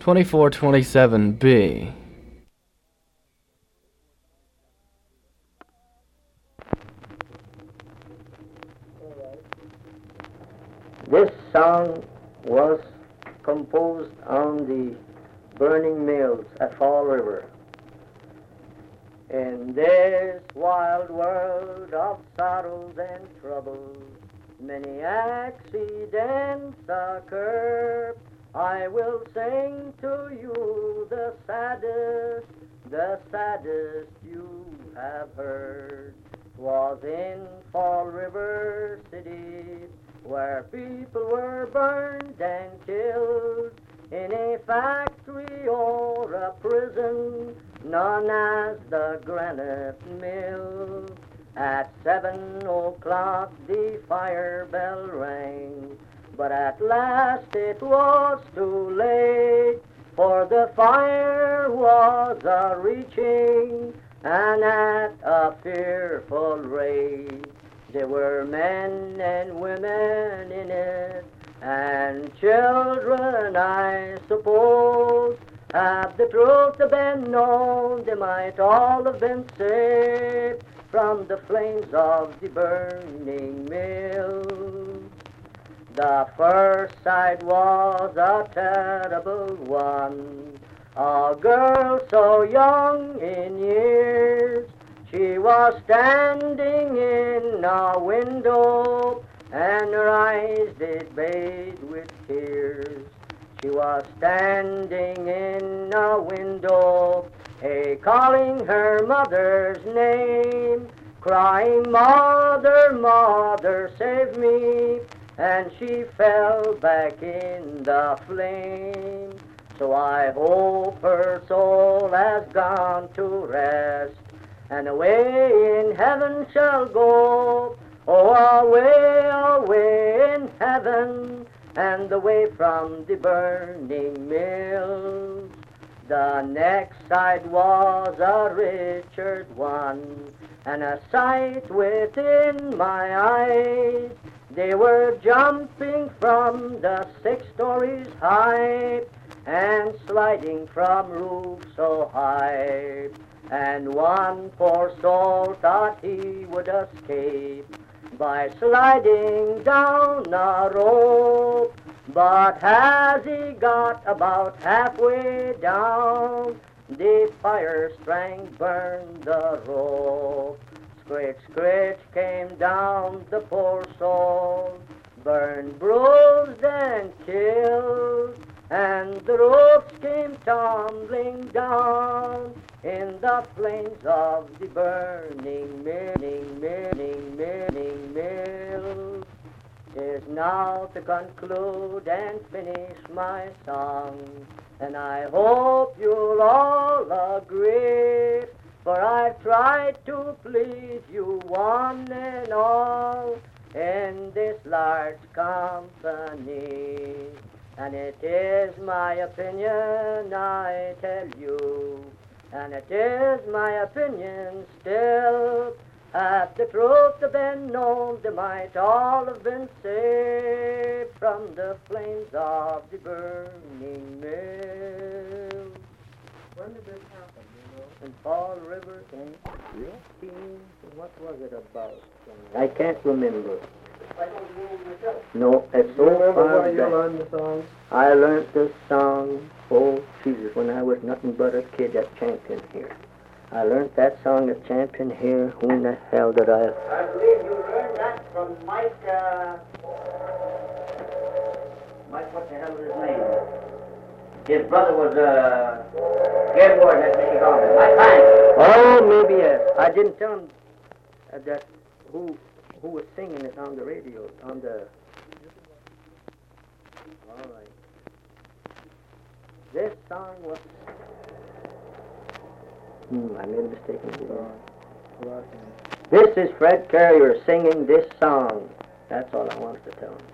2427B. This song was composed on the burning mills at Fall River. In this wild world of sorrows and troubles, many accidents occur. I will sing to you the saddest, the saddest you have heard. Was in Fall River City where people were burned and killed in a factory or a prison known as the granite mill. At seven o'clock the fire bell rang, but at last it was too late, for the fire was a reaching and at a fearful rate. There were men and women in it, and children, I suppose. Had the truth been known, they might all have been saved from the flames of the burning mill. The first sight was a terrible one. A girl so young in years, she was standing in a window, and her eyes did bathe with tears. She was standing in a window, a calling her mother's name, crying, Mother, Mother, save me. And she fell back in the flame. So I hope her soul has gone to rest, and away in heaven shall go. Oh, away, away in heaven, and away from the burning mills. The next sight was a Richard one, and a sight within my eyes. They were jumping from the six stories high, and sliding from roofs so high. And one poor soul thought he would escape by sliding down a rope. But as he got about halfway down, the fire strength burned the rope. Screech, screech came down the poor soul, burned, bruised, and killed. And the ropes came tumbling down in the flames of the burning, burning, burning, burning mill. Is now to conclude and finish my song, and I hope you'll all agree, I've tried to please you one and all in this large company. And it is my opinion, I tell you, and it is my opinion still, had the truth had been known, they might all have been saved from the flames of the burning mill. When did this happen, you know? In Fall River in 18, what was it about? I can't remember. I don't myself. No, it's so you far where you learned the song? I learned this song, oh Jesus, when I was nothing but a kid at Champion here. I learned that song at Champion here. Who in the hell did I? I believe you learned that from Mike, uh, Mike, what the hell is his name? His brother was, uh, Gary Warden at Michigan. Mike Hines. Oh, maybe yes. I didn't tell him uh, that who who was singing it on the radio on the. All right. This song was. Hmm, I made a mistake. in the Right. This is Fred Carrier singing this song. That's all I wanted to tell him.